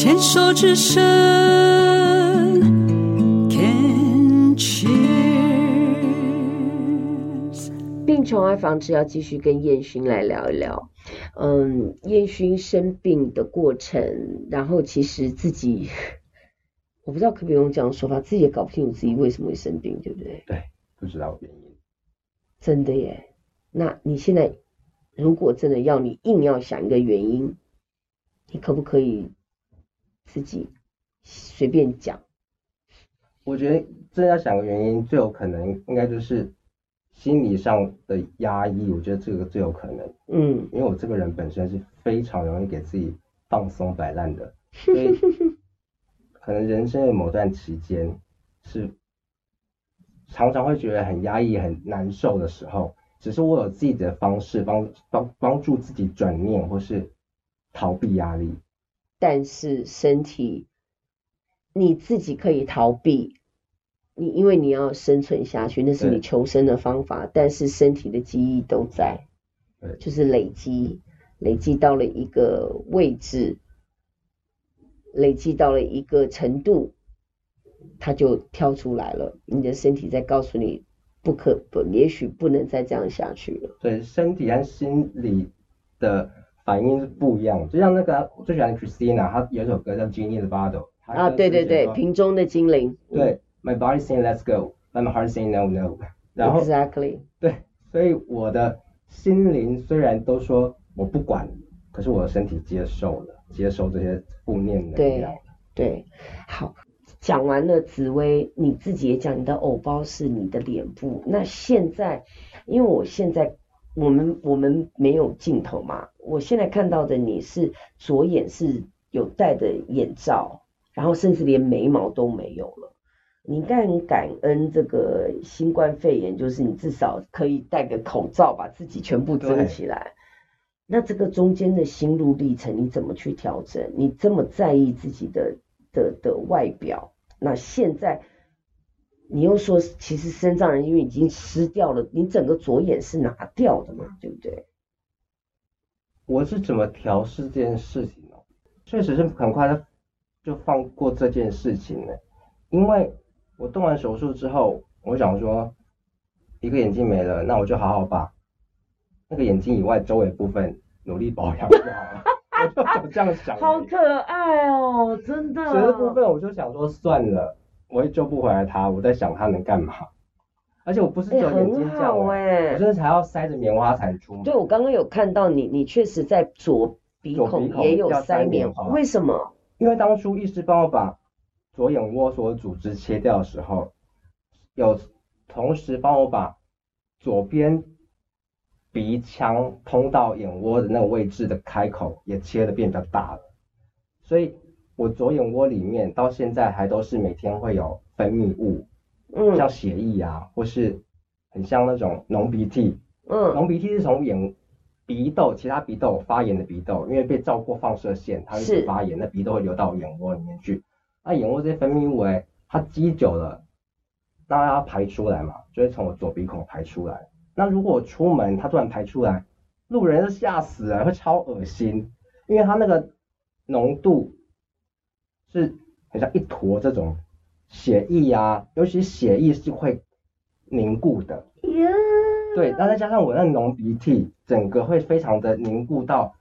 牵手之声，Can cheers。病虫害防治要继续跟燕勋来聊一聊。嗯，燕勋生病的过程，然后其实自己，我不知道可不可以用这样说法，自己也搞不清楚自己为什么会生病，对不对？对，不知道原因。真的耶？那你现在如果真的要你硬要想一个原因，你可不可以自己随便讲？我觉得真的要想个原因，最有可能应该就是。心理上的压抑，我觉得这个最有可能。嗯，因为我这个人本身是非常容易给自己放松摆烂的，所以可能人生的某段期间是常常会觉得很压抑、很难受的时候。只是我有自己的方式帮帮帮助自己转念或是逃避压力。但是身体你自己可以逃避。你因为你要生存下去，那是你求生的方法，但是身体的记忆都在，就是累积，累积到了一个位置，累积到了一个程度，它就跳出来了。你的身体在告诉你，不可不，也许不能再这样下去了。对，身体和心理的反应是不一样。就像那个我最喜欢的 Christina，她有一首歌叫《Genie the Bottle》。啊，对对对，瓶中的精灵。对。My body saying let's go, but my heart saying no no。然后，Exactly。对，所以我的心灵虽然都说我不管，可是我的身体接受了，接受这些负面能量。对对，好，讲完了紫薇，你自己也讲你的偶包是你的脸部。那现在，因为我现在我们我们没有镜头嘛，我现在看到的你是左眼是有戴的眼罩，然后甚至连眉毛都没有了。你应该很感恩这个新冠肺炎，就是你至少可以戴个口罩，把自己全部遮起来。那这个中间的心路历程，你怎么去调整？你这么在意自己的的的外表，那现在你又说，其实身障人因为已经失掉了，你整个左眼是拿掉的嘛，对不对？我是怎么调试这件事情呢？确实是很快的就放过这件事情了，因为。我动完手术之后，我想说，一个眼睛没了，那我就好好把那个眼睛以外周围部分努力保养就好了。我就总这样想。好可爱哦，真的。其实部分我就想说，算了，我也救不回来他，我在想他能干嘛。而且我不是只有眼睛这样，欸，我真的才要塞着棉花才出门。对，我刚刚有看到你，你确实在左鼻孔也有塞棉花，为什么？因为当初医师帮我把。左眼窝所有组织切掉的时候，有同时帮我把左边鼻腔通到眼窝的那个位置的开口也切的变得大了，所以我左眼窝里面到现在还都是每天会有分泌物，嗯，像血液啊，或是很像那种浓鼻涕，嗯，浓鼻涕是从眼鼻窦其他鼻窦发炎的鼻窦，因为被照过放射线，它会发炎，那鼻窦会流到眼窝里面去。那眼窝这些分泌物哎，它积久了，那它排出来嘛，就会从我左鼻孔排出来。那如果我出门，它突然排出来，路人都吓死了，会超恶心，因为它那个浓度是很像一坨这种血液啊，尤其血液是会凝固的。对，那再加上我那浓鼻涕，整个会非常的凝固到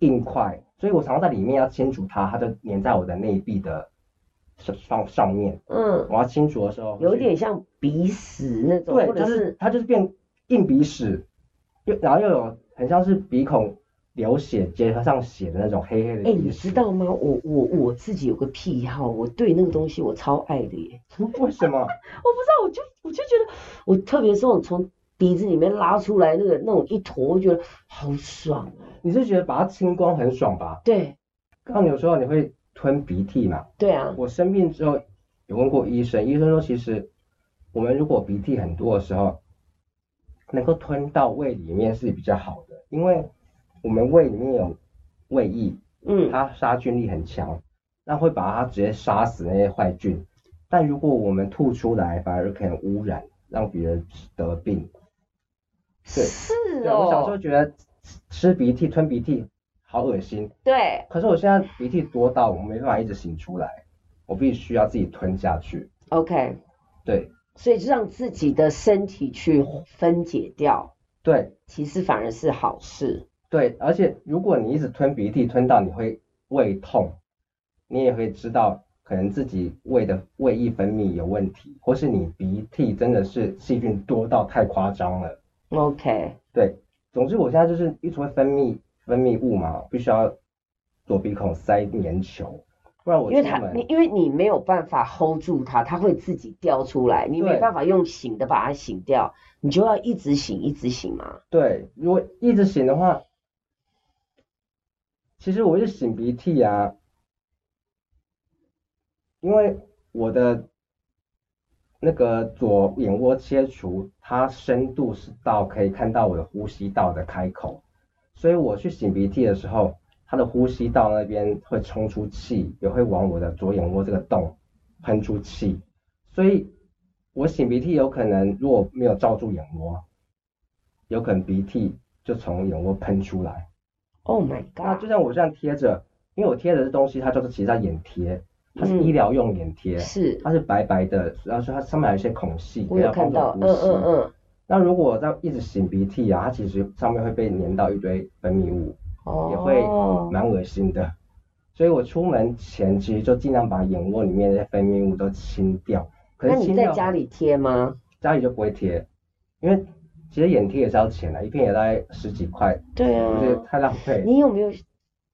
硬块，所以我常常在里面要清除它，它就粘在我的内壁的。上上面，嗯，我要清除的时候，有点像鼻屎那种，对，就是它就是变硬鼻屎，又然后又有很像是鼻孔流血结合上血的那种黑黑的。哎、欸，你知道吗？我我我自己有个癖好，我对那个东西我超爱的耶。为什么？我不知道，我就我就觉得，我特别是我从鼻子里面拉出来那个那种一坨，我觉得好爽。你是觉得把它清光很爽吧？对。刚有时候你会。吞鼻涕嘛？对啊。我生病之后有问过医生，医生说其实我们如果鼻涕很多的时候，能够吞到胃里面是比较好的，因为我们胃里面有胃液，嗯，它杀菌力很强，那会把它直接杀死那些坏菌。但如果我们吐出来，反而可能污染，让别人得病。对，是哦。我小时候觉得吃鼻涕、吞鼻涕。好恶心。对。可是我现在鼻涕多到我没办法一直擤出来，我必须要自己吞下去。OK。对。所以让自己的身体去分解掉。对。其实反而是好事。对，而且如果你一直吞鼻涕，吞到你会胃痛，你也会知道可能自己胃的胃液分泌有问题，或是你鼻涕真的是细菌多到太夸张了。OK。对，总之我现在就是一直会分泌分泌物嘛，必须要左鼻孔塞棉球，不然我因为它你因为你没有办法 hold 住它，它会自己掉出来，你没办法用醒的把它醒掉，你就要一直醒一直醒嘛。对，如果一直醒的话。其实我是擤鼻涕啊，因为我的那个左眼窝切除，它深度是到可以看到我的呼吸道的开口，所以我去擤鼻涕的时候，它的呼吸道那边会冲出气，也会往我的左眼窝这个洞喷出气，所以我擤鼻涕有可能如果没有罩住眼窝，有可能鼻涕就从眼窝喷出来。Oh my god！那就像我这样贴着，因为我贴的这东西，它就是其实它眼贴，它是医疗用眼贴，嗯，是，它是白白的，然后说它上面还有一些孔隙，我有看到，嗯嗯嗯。那如果我在一直擤鼻涕啊，它其实上面会被粘到一堆分泌物，哦，也会蛮恶心的。所以我出门前其实就尽量把眼窝里面那些分泌物都清掉。可是清掉，那你在家里贴吗？家里就不会贴，因为。其实眼贴也是要钱的，一片也大概十几块。对啊，我觉得太浪费。你有没有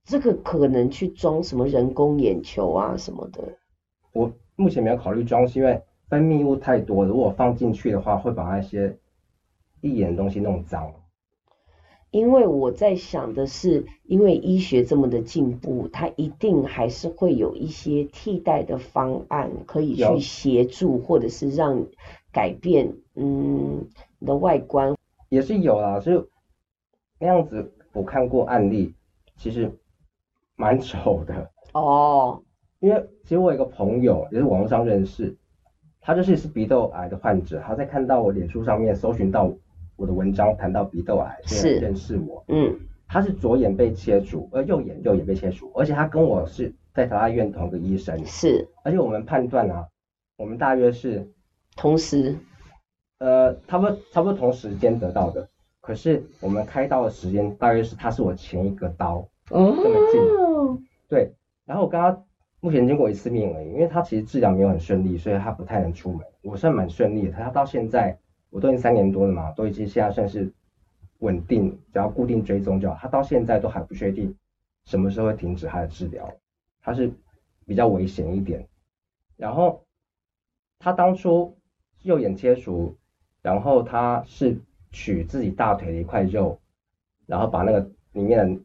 这个可能去装什么人工眼球啊什么的？我目前没有考虑装，是因为分泌物太多了，如果放进去的话，会把那些一眼的东西弄脏。因为我在想的是，因为医学这么的进步，它一定还是会有一些替代的方案可以去协助，或者是让改变，嗯。你的外观也是有啦，所以那样子我看过案例，其实蛮丑的哦。因为其实我有一个朋友也是网络上认识，他就是是鼻窦癌的患者，他在看到我脸书上面搜寻到我的文章谈到鼻窦癌，是认识我。嗯，他是左眼被切除，呃，右眼右眼被切除，而且他跟我是在台大医院同一个医生。是，而且我们判断啊，我们大约是同时。呃，差不多差不多同时间得到的，可是我们开刀的时间大约是他是我前一个刀，哦，这么近，对。然后我跟他目前见过一次面而已，因为他其实治疗没有很顺利，所以他不太能出门。我算蛮顺利的，他到现在我都已经三年多了嘛，都已经现在算是稳定，只要固定追踪就好。他到现在都还不确定什么时候会停止他的治疗，他是比较危险一点。然后他当初右眼切除。然后他是取自己大腿的一块肉，然后把那个里面的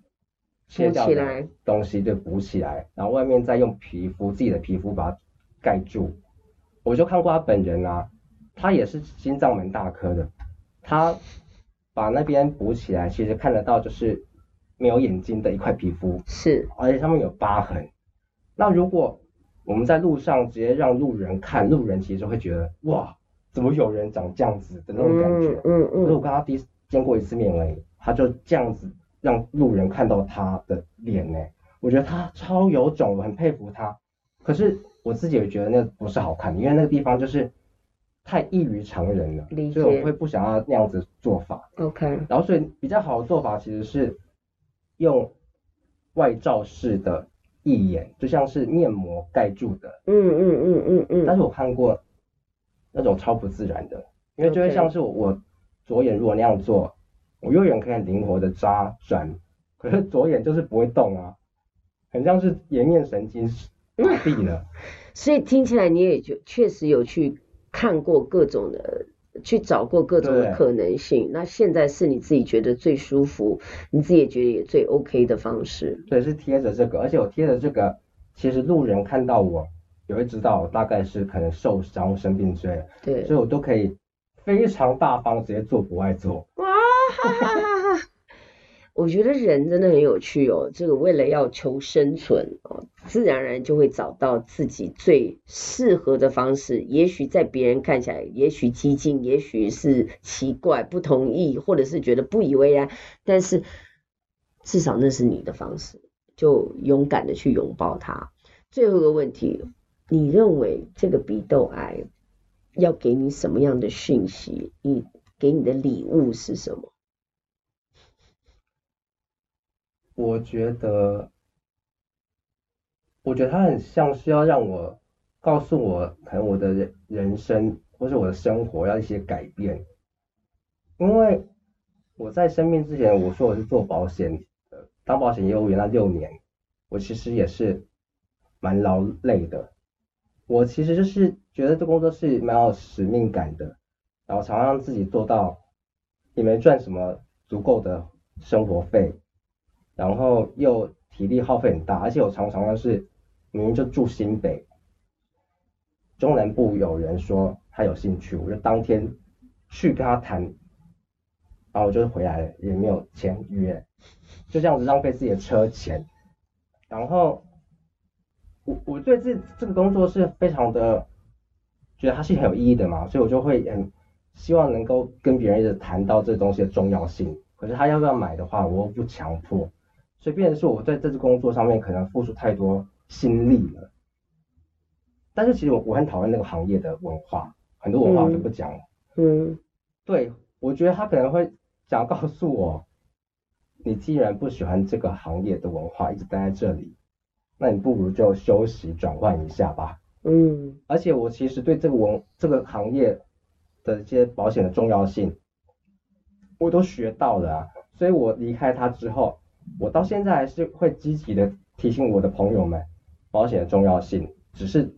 切掉的东西对补起来，然后外面再用皮肤自己的皮肤把它盖住。我就看过他本人啊，他也是心脏蛮大颗的，他把那边补起来，其实看得到就是没有眼睛的一块皮肤，是，而且上面有疤痕。那如果我们在路上直接让路人看，路人其实会觉得哇。怎么有人长这样子的那种感觉？嗯嗯。可是我跟他第一次见过一次面而已，他就这样子让路人看到他的脸呢。我觉得他超有种，我很佩服他。可是我自己也觉得那不是好看的，因为那个地方就是太异于常人了，所以我会不想要那样子做法。OK。然后所以比较好的做法其实是用外罩式的义眼，就像是面膜盖住的。嗯嗯嗯嗯嗯。但是我看过。那种超不自然的，因为就会像是我，我左眼如果那样做，我右眼可以很灵活的扎转，可是左眼就是不会动啊，很像是颜面神经 麻痹了。所以听起来你也就确实有去看过各种的，去找过各种的可能性。那现在是你自己觉得最舒服，你自己也觉得也最 OK 的方式。对，是贴着这个，而且我贴着这个，其实路人看到我。也会知道大概是可能受伤生病之类的，对，所以我都可以非常大方直接做不爱做。哇哈哈哈哈！我觉得人真的很有趣哦，这个为了要求生存哦，自然而然就会找到自己最适合的方式。也许在别人看起来，也许激进，也许是奇怪、不同意，或者是觉得不以为然，但是至少那是你的方式，就勇敢的去拥抱它。最后一个问题，你认为这个鼻窦癌要给你什么样的讯息？你给你的礼物是什么？我觉得，我觉得它很像是要让我告诉我，可能我的人人生或是我的生活要一些改变，因为我在生病之前，我说我是做保险的，当保险业务员那六年，我其实也是。蛮劳累的，我其实就是觉得这工作是蛮有使命感的，然后常常让自己做到也没赚什么足够的生活费，然后又体力耗费很大，而且我常常要是明明就住新北，中南部有人说他有兴趣，我就当天去跟他谈，然后我就回来了，也没有签约，就这样子浪费自己的车钱，然后。我我对这这个工作是非常的觉得它是很有意义的嘛，所以我就会很希望能够跟别人一直谈到这东西的重要性。可是他要不要买的话，我又不强迫，所以变成是我在这次工作上面可能付出太多心力了。但是其实我我很讨厌那个行业的文化，很多文化我就不讲了。嗯，嗯对，我觉得他可能会想要告诉我，你既然不喜欢这个行业的文化，一直待在这里。那你不如就休息转换一下吧。嗯，而且我其实对这个文这个行业的一些保险的重要性，我都学到了啊。所以我离开他之后，我到现在还是会积极的提醒我的朋友们保险的重要性，只是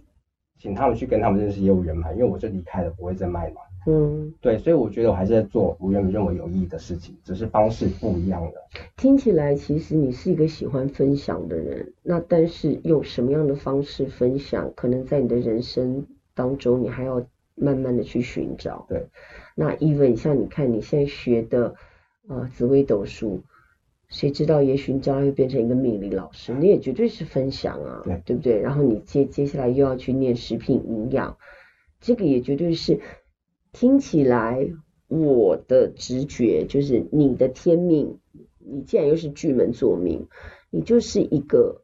请他们去跟他们认识业务员嘛，因为我就离开了，不会再卖嘛。嗯，对，所以我觉得我还是在做我原本认为有意义的事情，只是方式不一样了。听起来其实你是一个喜欢分享的人，那但是用什么样的方式分享，可能在你的人生当中，你还要慢慢的去寻找。对，那 Even 像你看你现在学的呃紫微斗数，谁知道也许你将来会变成一个命理老师，你也绝对是分享啊，对，对不对？然后你接接下来又要去念食品营养，这个也绝对是。听起来，我的直觉就是你的天命，你既然又是巨门座命，你就是一个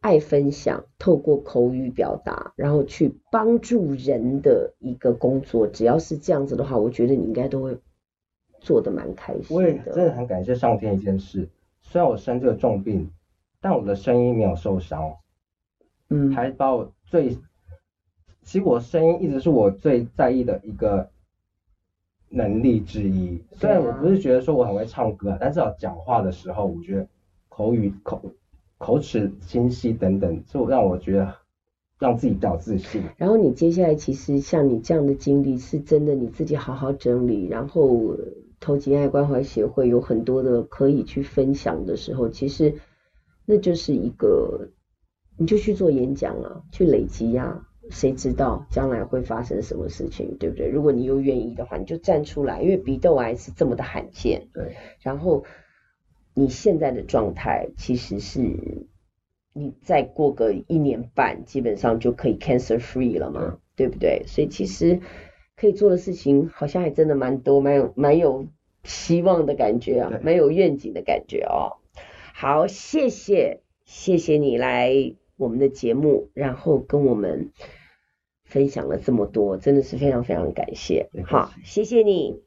爱分享，透过口语表达，然后去帮助人的一个工作。只要是这样子的话，我觉得你应该都会做的蛮开心的。我也真的很感谢上天一件事，虽然我生这个重病，但我的声音没有受伤，嗯，还把我最。其实我声音一直是我最在意的一个能力之一。虽然我不是觉得说我很会唱歌，但至少讲话的时候，我觉得口语口口齿清晰等等，就让我觉得让自己比较自信。然后你接下来其实像你这样的经历，是真的你自己好好整理，然后头颈爱关怀协会有很多的可以去分享的时候，其实那就是一个，你就去做演讲啊，去累积呀、啊。谁知道将来会发生什么事情，对不对？如果你又愿意的话，你就站出来，因为鼻窦癌是这么的罕见。对。然后你现在的状态其实是，你再过个一年半，基本上就可以 cancer free 了嘛，对，对不对？所以其实可以做的事情好像还真的蛮多，蛮有蛮有希望的感觉啊，蛮有愿景的感觉哦。好，谢谢，谢谢你来。我们的节目，然后跟我们分享了这么多，真的是非常非常感谢。好，谢谢你。